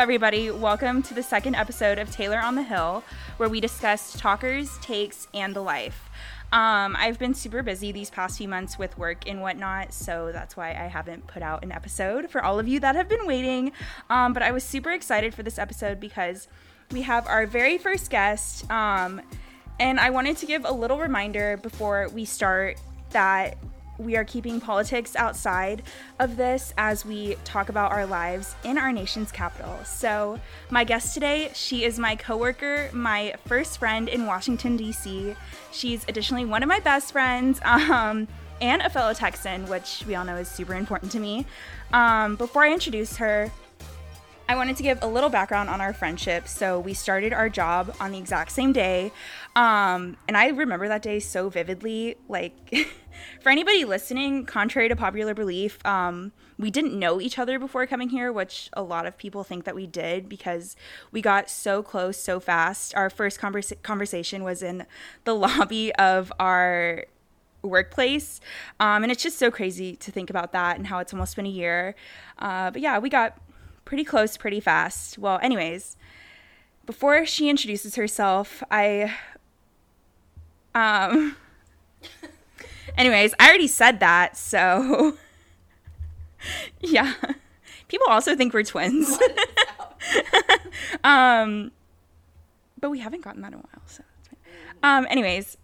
Everybody. Welcome to the second episode of Taylor on the Hill, where we discuss talkers, takes, and the life. Um, I've been super busy these past few months with work and whatnot, so that's why I haven't put out an episode for all of you that have been waiting. Um, but I was super excited for this episode because we have our very first guest. Um, and I wanted to give a little reminder before we start that we are keeping politics outside of this as we talk about our lives in our nation's capital. So, my guest today, she is my coworker, my first friend in Washington D.C. She's additionally one of my best friends. Um, and a fellow Texan, which we all know is super important to me. Um, before I introduce her, I wanted to give a little background on our friendship. So we started our job on the exact same day. Um, and I remember that day so vividly. Like, for anybody listening, contrary to popular belief, um, we didn't know each other before coming here, which a lot of people think that we did because we got so close so fast. Our first conversa- conversation was in the lobby of our workplace. Um, and it's just so crazy to think about that and how it's almost been a year. Uh, but yeah, we got pretty close pretty fast. Well, anyways, before she introduces herself, I. Um. anyways, I already said that, so. yeah. People also think we're twins. um, but we haven't gotten that in a while, so. Um, anyways,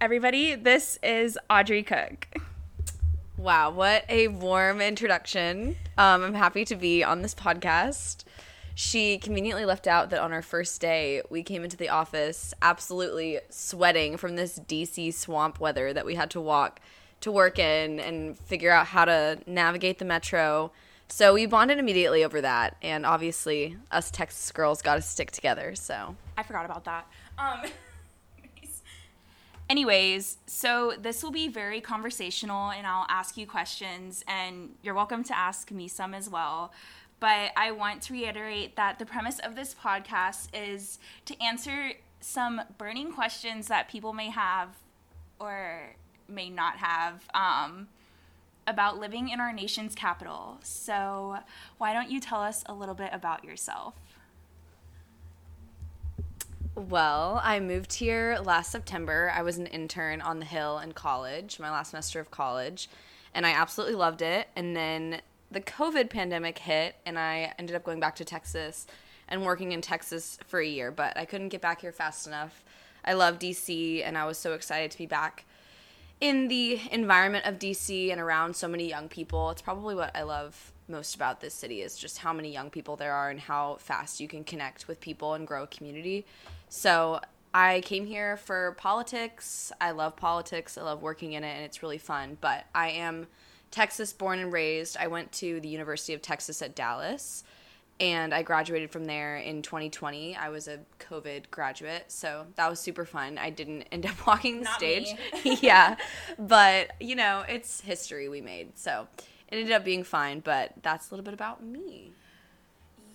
everybody, this is Audrey Cook. Wow, what a warm introduction. Um, I'm happy to be on this podcast. She conveniently left out that on our first day, we came into the office absolutely sweating from this DC swamp weather that we had to walk to work in and figure out how to navigate the metro. So we bonded immediately over that, and obviously, us Texas girls got to stick together. So I forgot about that. Um, anyways, so this will be very conversational, and I'll ask you questions, and you're welcome to ask me some as well. But I want to reiterate that the premise of this podcast is to answer some burning questions that people may have or may not have um, about living in our nation's capital. So, why don't you tell us a little bit about yourself? Well, I moved here last September. I was an intern on the Hill in college, my last semester of college, and I absolutely loved it. And then the COVID pandemic hit, and I ended up going back to Texas and working in Texas for a year, but I couldn't get back here fast enough. I love DC, and I was so excited to be back in the environment of DC and around so many young people. It's probably what I love most about this city is just how many young people there are and how fast you can connect with people and grow a community. So I came here for politics. I love politics. I love working in it, and it's really fun. But I am Texas born and raised. I went to the University of Texas at Dallas, and I graduated from there in 2020. I was a COVID graduate, so that was super fun. I didn't end up walking the Not stage. yeah, but you know, it's history we made, so it ended up being fine. But that's a little bit about me.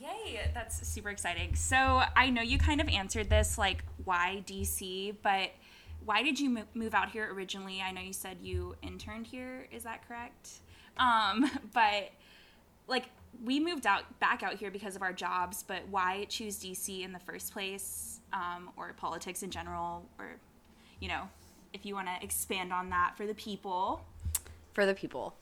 Yay, that's super exciting. So I know you kind of answered this, like, why DC, but why did you move out here originally? I know you said you interned here, is that correct? Um, but, like, we moved out back out here because of our jobs, but why choose DC in the first place, um, or politics in general, or, you know, if you want to expand on that for the people. for the people.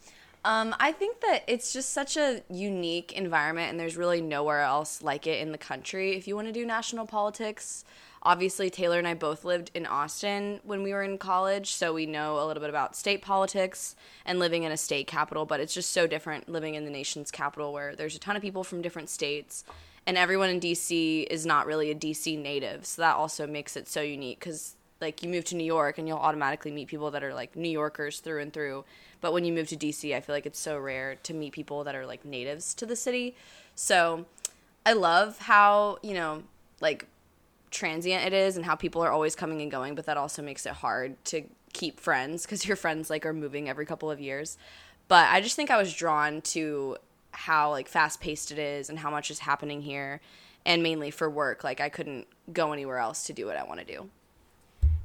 Um, I think that it's just such a unique environment, and there's really nowhere else like it in the country. If you want to do national politics, obviously Taylor and I both lived in Austin when we were in college, so we know a little bit about state politics and living in a state capital. But it's just so different living in the nation's capital, where there's a ton of people from different states, and everyone in DC is not really a DC native. So that also makes it so unique because like you move to New York and you'll automatically meet people that are like New Yorkers through and through. But when you move to DC, I feel like it's so rare to meet people that are like natives to the city. So I love how, you know, like transient it is and how people are always coming and going, but that also makes it hard to keep friends because your friends like are moving every couple of years. But I just think I was drawn to how like fast paced it is and how much is happening here and mainly for work. Like I couldn't go anywhere else to do what I want to do.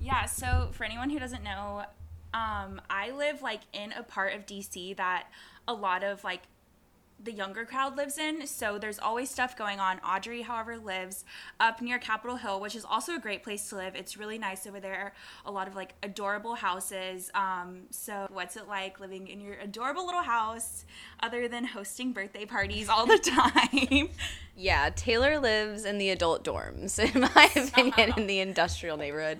Yeah, so for anyone who doesn't know, um, I live like in a part of DC that a lot of like the younger crowd lives in. So there's always stuff going on. Audrey, however, lives up near Capitol Hill, which is also a great place to live. It's really nice over there. A lot of like adorable houses. Um, so what's it like living in your adorable little house other than hosting birthday parties all the time? Yeah, Taylor lives in the adult dorms, in my opinion, in the industrial neighborhood.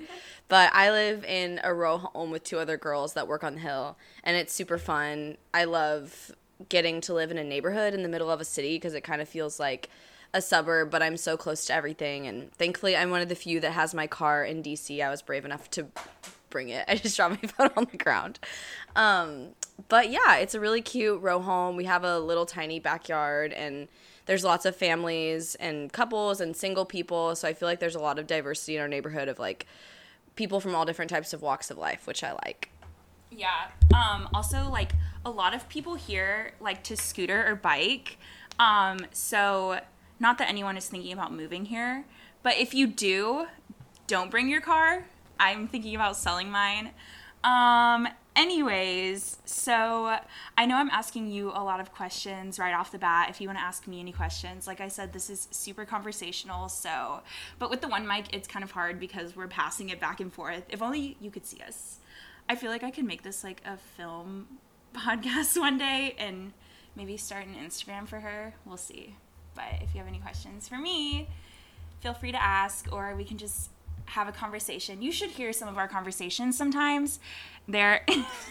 But I live in a row home with two other girls that work on the hill, and it's super fun. I love getting to live in a neighborhood in the middle of a city because it kind of feels like a suburb, but I'm so close to everything. And thankfully, I'm one of the few that has my car in DC. I was brave enough to bring it. I just dropped my phone on the ground. Um, but yeah, it's a really cute row home. We have a little tiny backyard, and there's lots of families and couples and single people. So I feel like there's a lot of diversity in our neighborhood of like people from all different types of walks of life, which I like. Yeah. Um, also, like a lot of people here like to scooter or bike. Um, so not that anyone is thinking about moving here, but if you do, don't bring your car. I'm thinking about selling mine. Um, anyways, so I know I'm asking you a lot of questions right off the bat. If you want to ask me any questions, like I said, this is super conversational. So, but with the one mic, it's kind of hard because we're passing it back and forth. If only you could see us. I feel like I could make this like a film podcast one day and maybe start an Instagram for her. We'll see. But if you have any questions for me, feel free to ask, or we can just have a conversation. You should hear some of our conversations sometimes. There,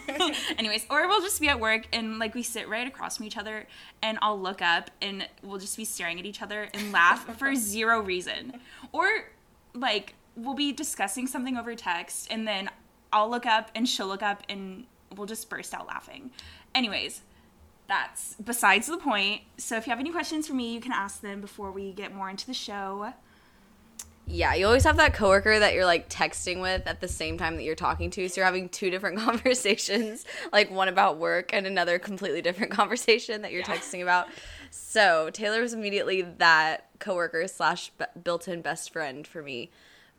anyways, or we'll just be at work and like we sit right across from each other, and I'll look up and we'll just be staring at each other and laugh for zero reason, or like we'll be discussing something over text and then I'll look up and she'll look up and we'll just burst out laughing. Anyways, that's besides the point. So if you have any questions for me, you can ask them before we get more into the show. Yeah, you always have that coworker that you're like texting with at the same time that you're talking to. So you're having two different conversations, like one about work and another completely different conversation that you're yeah. texting about. So Taylor was immediately that coworker slash built-in best friend for me.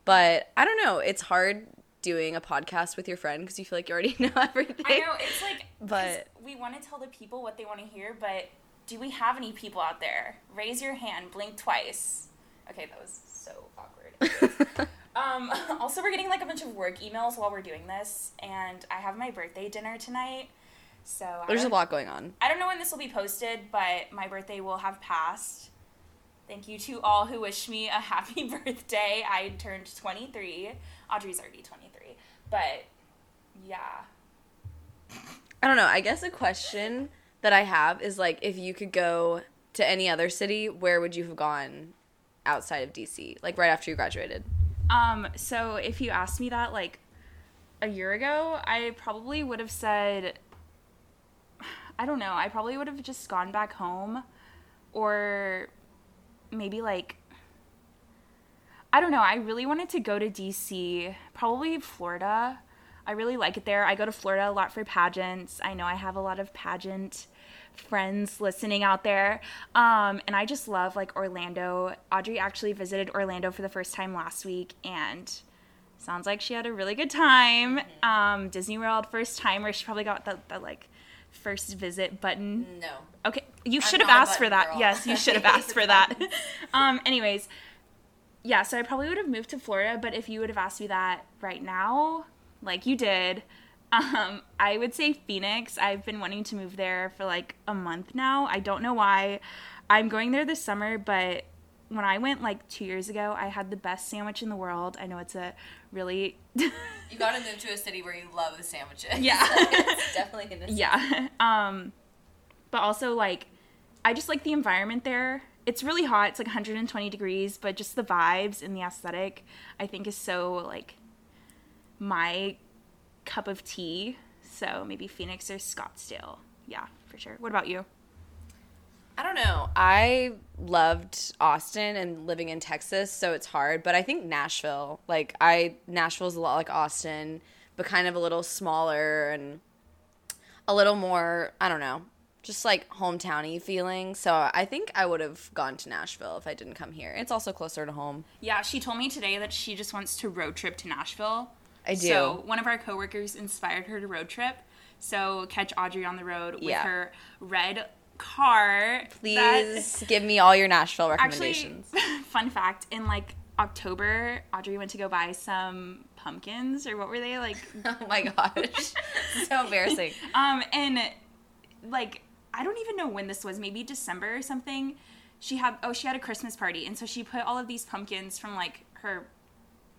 But I don't know, it's hard doing a podcast with your friend because you feel like you already know everything. I know it's like, but we want to tell the people what they want to hear, but do we have any people out there? Raise your hand, blink twice. Okay, that was so awkward. um, also, we're getting like a bunch of work emails while we're doing this, and I have my birthday dinner tonight. So there's a lot going on. I don't know when this will be posted, but my birthday will have passed. Thank you to all who wish me a happy birthday. I turned 23. Audrey's already 23. But yeah. I don't know. I guess a question that I have is like if you could go to any other city, where would you have gone outside of DC? Like right after you graduated? Um, so if you asked me that like a year ago, I probably would have said I don't know. I probably would have just gone back home or maybe like I don't know. I really wanted to go to DC, probably Florida. I really like it there. I go to Florida a lot for pageants. I know I have a lot of pageant friends listening out there. Um, and I just love like Orlando. Audrey actually visited Orlando for the first time last week and sounds like she had a really good time. Um, Disney World first time where she probably got the, the like first visit button. No. Okay, you should have asked for that. Girl. Yes, you should have asked for that. um, anyways, yeah, so I probably would have moved to Florida, but if you would have asked me that right now, like you did, um, I would say Phoenix. I've been wanting to move there for like a month now. I don't know why. I'm going there this summer, but when I went like two years ago, I had the best sandwich in the world. I know it's a really. you gotta move to a city where you love the sandwiches. Yeah, it's definitely gonna. Yeah, um, but also like, I just like the environment there. It's really hot. It's like 120 degrees, but just the vibes and the aesthetic, I think, is so like my cup of tea. So maybe Phoenix or Scottsdale. Yeah, for sure. What about you? I don't know. I loved Austin and living in Texas, so it's hard. But I think Nashville, like I, Nashville's a lot like Austin, but kind of a little smaller and a little more. I don't know, just like hometowny feeling. So I think I would have gone to Nashville if I didn't come here. It's also closer to home. Yeah, she told me today that she just wants to road trip to Nashville. I do. So one of our coworkers inspired her to road trip. So catch Audrey on the road with yeah. her red car. that- Please give me all your Nashville Actually, recommendations. fun fact: in like October, Audrey went to go buy some pumpkins, or what were they like? oh my gosh. so embarrassing. Um, and like I don't even know when this was, maybe December or something. She had oh she had a Christmas party, and so she put all of these pumpkins from like her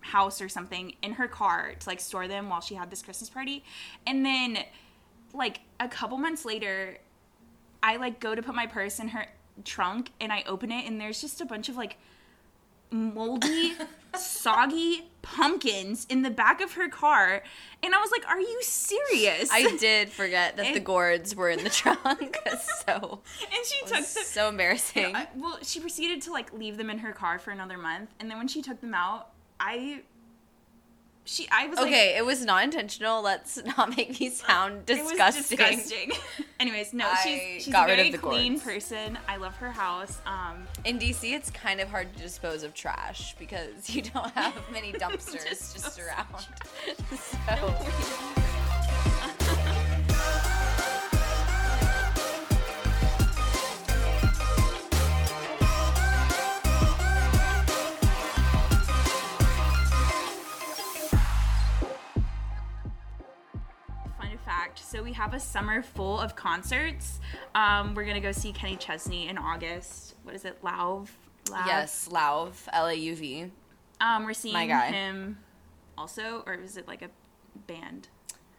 house or something in her car to like store them while she had this Christmas party, and then like a couple months later, I like go to put my purse in her trunk, and I open it, and there's just a bunch of like moldy, soggy pumpkins in the back of her car. And I was like, Are you serious? I did forget that the gourds were in the trunk. so and she took them. so embarrassing. I- well, she proceeded to like leave them in her car for another month. And then when she took them out, I. She, I was like, Okay, it was not intentional. Let's not make me sound It disgusting. was disgusting. Anyways, no, I she's a rid of very clean gourds. person. I love her house. Um, In DC, it's kind of hard to dispose of trash because you don't have many dumpsters just Dispose. around. so fun fact: so we have a summer full of concerts. Um, we're gonna go see Kenny Chesney in August. What is it, Lauv? Lauv? yes, Lauv, L A U V. Um, we're seeing My guy. him also, or is it like a band?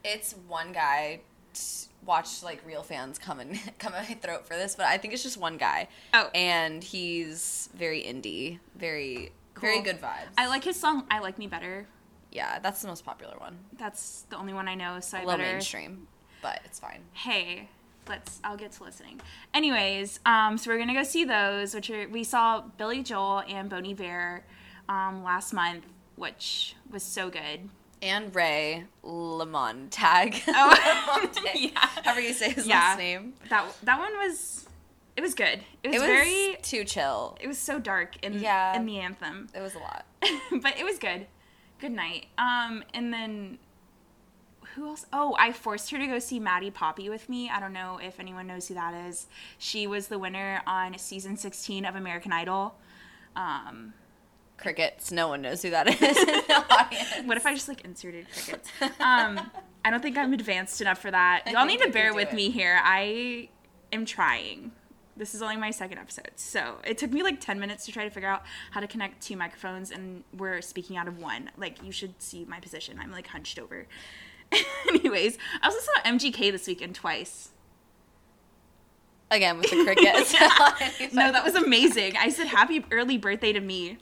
It's one guy. t- Watch like real fans come and come at my throat for this, but I think it's just one guy. Oh. and he's very indie, very very good vibes. I like his song "I Like Me Better." Yeah, that's the most popular one. That's the only one I know, so I better. mainstream, but it's fine. Hey, let's. I'll get to listening. Anyways, um, so we're gonna go see those, which are we saw Billy Joel and Bon Iver, um, last month, which was so good. And Ray Lamontag. Oh, yeah. However you say his Yeah. last name. That that one was, it was good. It was, It was very. too chill. It was so dark in Yeah. in the anthem. It was a lot. but it was good. Good night. Um, and then who else? Oh, I forced her to go see Maddie Poppe with me. I don't know if anyone knows who that is. She was the winner on season 16 of American Idol. Um, Crickets. No one knows who that is in the audience. what if I just like inserted crickets? Um, I don't think I'm advanced enough for that. Y'all need to bear with it. me here. I am trying. This is only my second episode. So it took me like 10 minutes to try to figure out how to connect two microphones, and we're speaking out of one. Like, you should see my position. I'm like hunched over. Anyways, I also saw MGK this weekend twice. Again with the crickets. No, that was amazing. I said happy early birthday to me.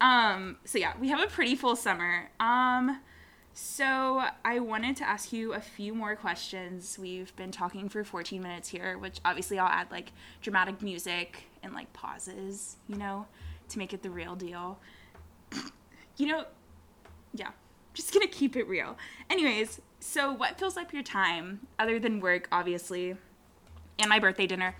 Um, so yeah, we have a pretty full summer. Um, so I wanted to ask you a few more questions. We've been talking for 14 minutes here, which obviously I'll add like dramatic music and like pauses, you know, to make it the real deal. you know, yeah, just gonna keep it real. Anyways, so what fills up your time other than work, obviously, and my birthday dinner?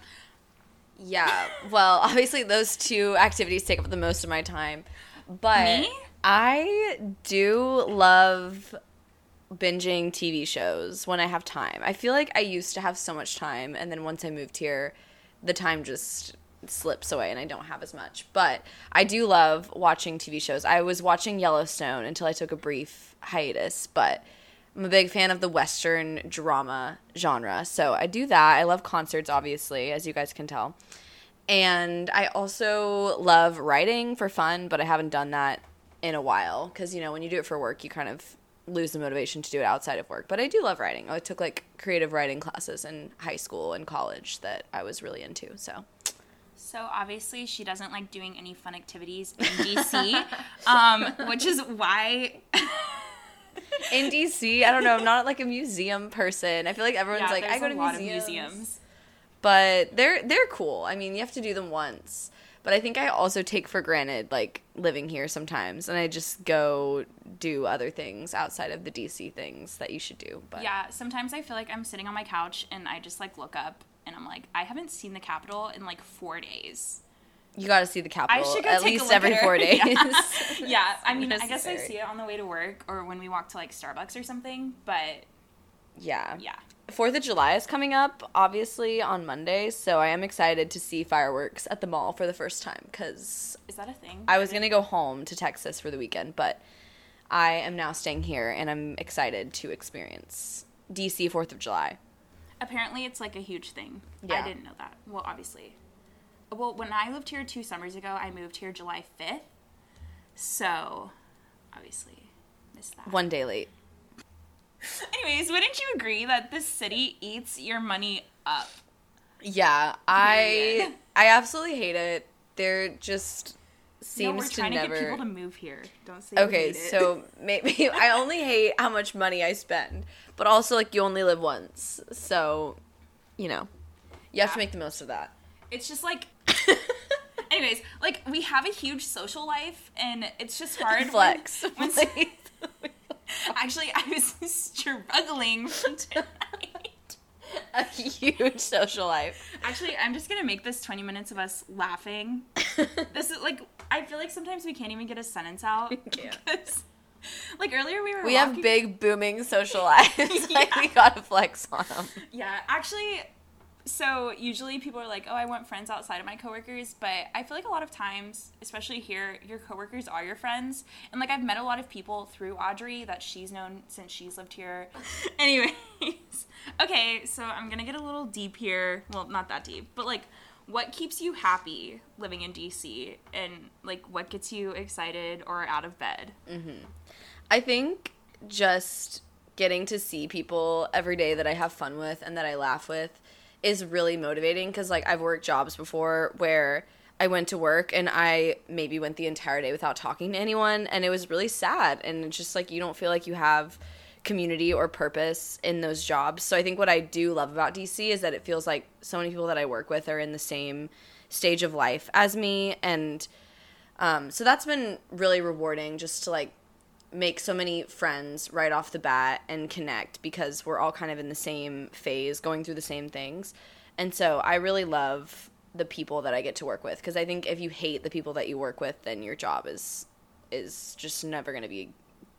Yeah. Well, obviously those two activities take up the most of my time. But Me? I do love binging TV shows when I have time. I feel like I used to have so much time and then once I moved here, the time just slips away and I don't have as much. But I do love watching TV shows. I was watching Yellowstone until I took a brief hiatus, but I'm a big fan of the Western drama genre. So I do that. I love concerts, obviously, as you guys can tell. And I also love writing for fun, but I haven't done that in a while because, you know, when you do it for work, you kind of lose the motivation to do it outside of work. But I do love writing. I took like creative writing classes in high school and college that I was really into. So So obviously she doesn't like doing any fun activities in DC, um, which is why. in DC, I don't know, I'm not like a museum person. I feel like everyone's Yeah, like, I go a to lot museums. of museums. but they're they're cool. I mean, you have to do them once. But I think I also take for granted like living here sometimes, and I just go do other things outside of the DC things that you should do. But Yeah, sometimes I feel like I'm sitting on my couch and I just like look up and I'm like, I haven't seen the Capitol in like four days. you got to see the Capitol I should go at take a least every four days. Yeah, yeah I mean, I guess I see it on the way to work or when we walk to like Starbucks or something. But yeah. yeah, Fourth of July is coming up, obviously on Monday, so I am excited to see fireworks at the mall for the first time because Is that a thing? I was gonna go home to Texas for the weekend, but I am now staying here and I'm excited to experience DC Fourth of July. Apparently, it's like a huge thing. Yeah. I didn't know that. Well, obviously. Well, when I lived here two summers ago, I moved here July 5th. So, obviously, missed that. One day late. Anyways, wouldn't you agree that the city eats your money up? Yeah, I I absolutely hate it. There just seems no, we're trying to, never. get people to move here. Don't say okay, so maybe I only hate how much money I spend, but also like you only live once, so you know you have to make the most of that. it's just like anyways like we have a huge social life and it's just hard Flex. when- please. Actually i was struggling for tonight a huge social life. actually i'm just gonna make this 20 minutes of us laughing this is like i feel like sometimes we can't even get a sentence out because like earlier we were We have big booming social lives. like Yeah. we gotta flex on them. Yeah, actually, so usually people are like, "Oh, I want friends outside of my coworkers," but I feel like a lot of times, especially here, your coworkers are your friends. And like I've met a lot of people through Audrey that she's known since she's lived here. Anyways, okay, so I'm gonna get a little deep here. Well, not that deep, but like, what keeps you happy living in DC, and like, what gets you excited or out of bed? Mm-hmm. I think just getting to see people every day that I have fun with and that I laugh with is really motivating because like I've worked jobs before where I went to work and I maybe went the entire day without talking to anyone and it was really sad and it's just like you don't feel like you have community or purpose in those jobs. So I think what I do love about DC is that it feels like so many people that I work with are in the same stage of life as me and um, so that's been really rewarding just to like make so many friends right off the bat and connect because we're all kind of in the same phase, going through the same things. And so I really love the people that I get to work with because I think if you hate the people that you work with, then your job is is just never going to be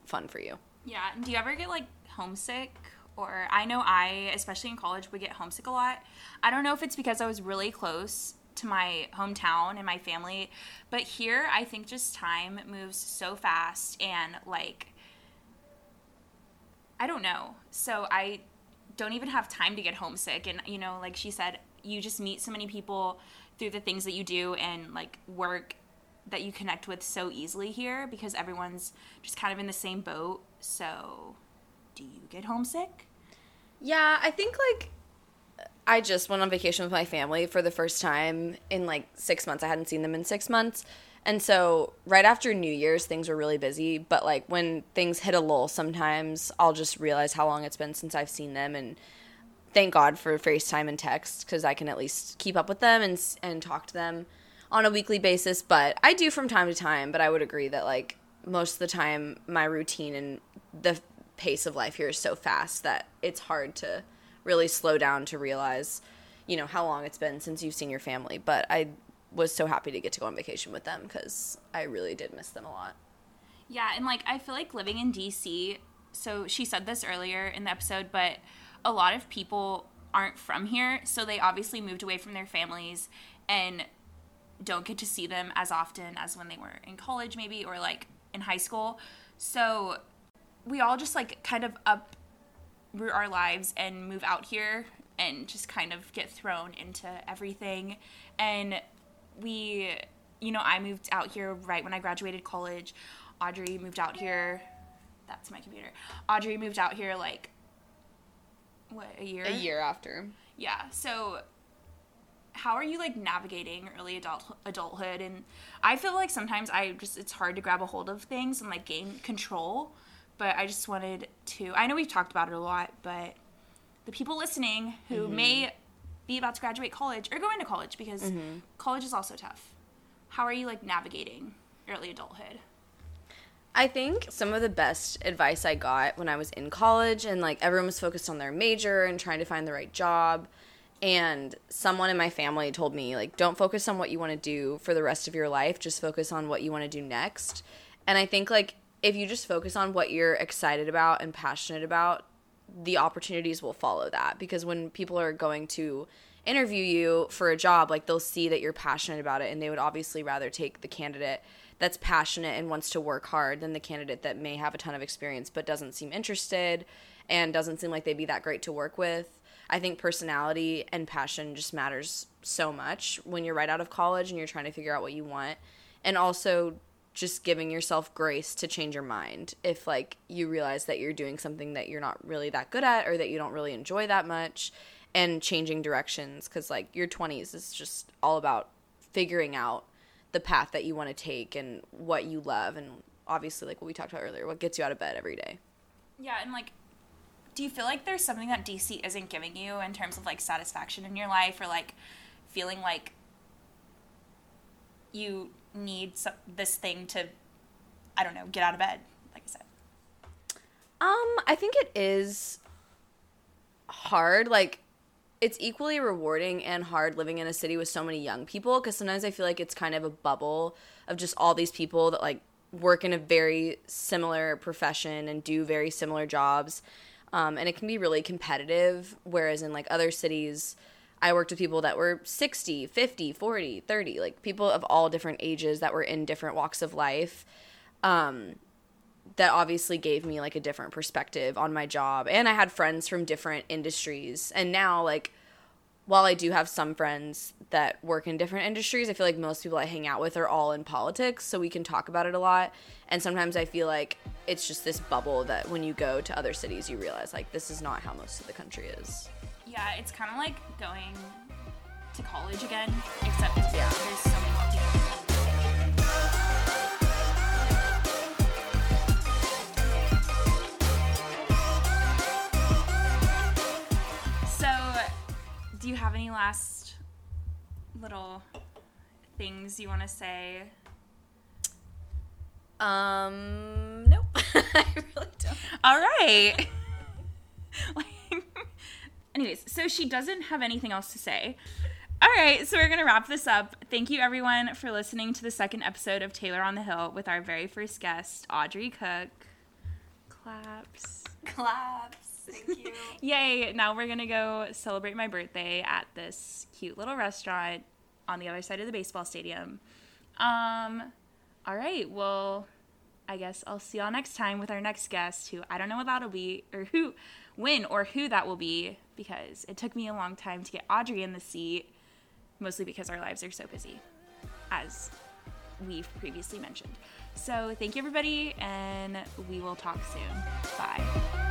fun for you. Yeah. Do you ever get like homesick? Or I know I, especially in college, would get homesick a lot. I don't know if it's because I was really close to my hometown and my family, but here I think just time moves so fast and like I don't know. So I don't even have time to get homesick and you know, like she said, you just meet so many people through the things that you do and like work that you connect with so easily here because everyone's just kind of in the same boat. So, do you get homesick? Yeah, I think like I just went on vacation with my family for the first time in like six months. I hadn't seen them in six months. And so right after New Year's, things were really busy. But like when things hit a lull, sometimes I'll just realize how long it's been since I've seen them. And thank God for FaceTime and text because I can at least keep up with them and, and talk to them on a weekly basis. But I do from time to time. But I would agree that like most of the time, my routine and the pace of life here is so fast that it's hard to really slow down to realize, you know, how long it's been since you've seen your family. But I was so happy to get to go on vacation with them because I really did miss them a lot. Yeah, and like I feel like living in DC, so she said this earlier in the episode, but a lot of people aren't from here, so they obviously moved away from their families and don't get to see them as often as when they were in college maybe or like in high school. So we all just like kind of uproot our lives and move out here and just kind of get thrown into everything. And we, you know, I moved out here right when I graduated college. Audrey moved out here. That's my computer. Audrey moved out here like what a year. A year after. Yeah. So how are you like navigating early adult adulthood and I feel like sometimes I just it's hard to grab a hold of things and like gain control, but I just wanted to I know we've talked about it a lot, but the people listening who mm-hmm. may be about to graduate college or go into college because mm-hmm. college is also tough. How are you like navigating early adulthood? I think some of the best advice I got when I was in college and like everyone was focused on their major and trying to find the right job. And someone in my family told me, like, don't focus on what you want to do for the rest of your life, just focus on what you want to do next. And I think, like, if you just focus on what you're excited about and passionate about, the opportunities will follow that because when people are going to interview you for a job, like they'll see that you're passionate about it and they would obviously rather take the candidate that's passionate and wants to work hard than the candidate that may have a ton of experience but doesn't seem interested and doesn't seem like they'd be that great to work with. I think personality and passion just matters so much when you're right out of college and you're trying to figure out what you want. And also just giving yourself grace to change your mind if like you realize that you're doing something that you're not really that good at or that you don't really enjoy that much and changing directions cuz like your 20s is just all about figuring out the path that you want to take and what you love and obviously like what we talked about earlier what gets you out of bed every day. Yeah, and like do you feel like there's something that DC isn't giving you in terms of like satisfaction in your life or like feeling like you need some, this thing to I don't know, get out of bed, like I said. Um, I think it is hard. Like, it's equally rewarding and hard living in a city with so many young people because sometimes I feel like it's kind of a bubble of just all these people that like work in a very similar profession and do very similar jobs. Um, and it can be really competitive. Whereas in like other cities, I worked with people that were 60, 50, 40, 30, like people of all different ages that were in different walks of life. Um, that obviously gave me like a different perspective on my job. And I had friends from different industries. And now, like, while I do have some friends that work in different industries, I feel like most people I hang out with are all in politics, so we can talk about it a lot. And sometimes I feel like it's just this bubble that when you go to other cities, you realize like this is not how most of the country is. Yeah, it's kind of like going to college again, except yeah. there's so many. So, do you have any last little things you want to say? Um, nope. I really don't. All right. Anyways, so she doesn't have anything else to say. All right, so we're going to wrap this up. Thank you, everyone, for listening to the second episode of Taylor on the Hill with our very first guest, Audrey Cook. Claps. Claps. Thank you. Yay. Now we're going to go celebrate my birthday at this cute little restaurant on the other side of the baseball stadium. Um, all right, well, I guess I'll see y'all next time with our next guest, who I don't know what that'll be, or who, when, or who that will be, because it took me a long time to get Audrey in the seat, mostly because our lives are so busy, as we've previously mentioned. So thank you, everybody, and we will talk soon. Bye.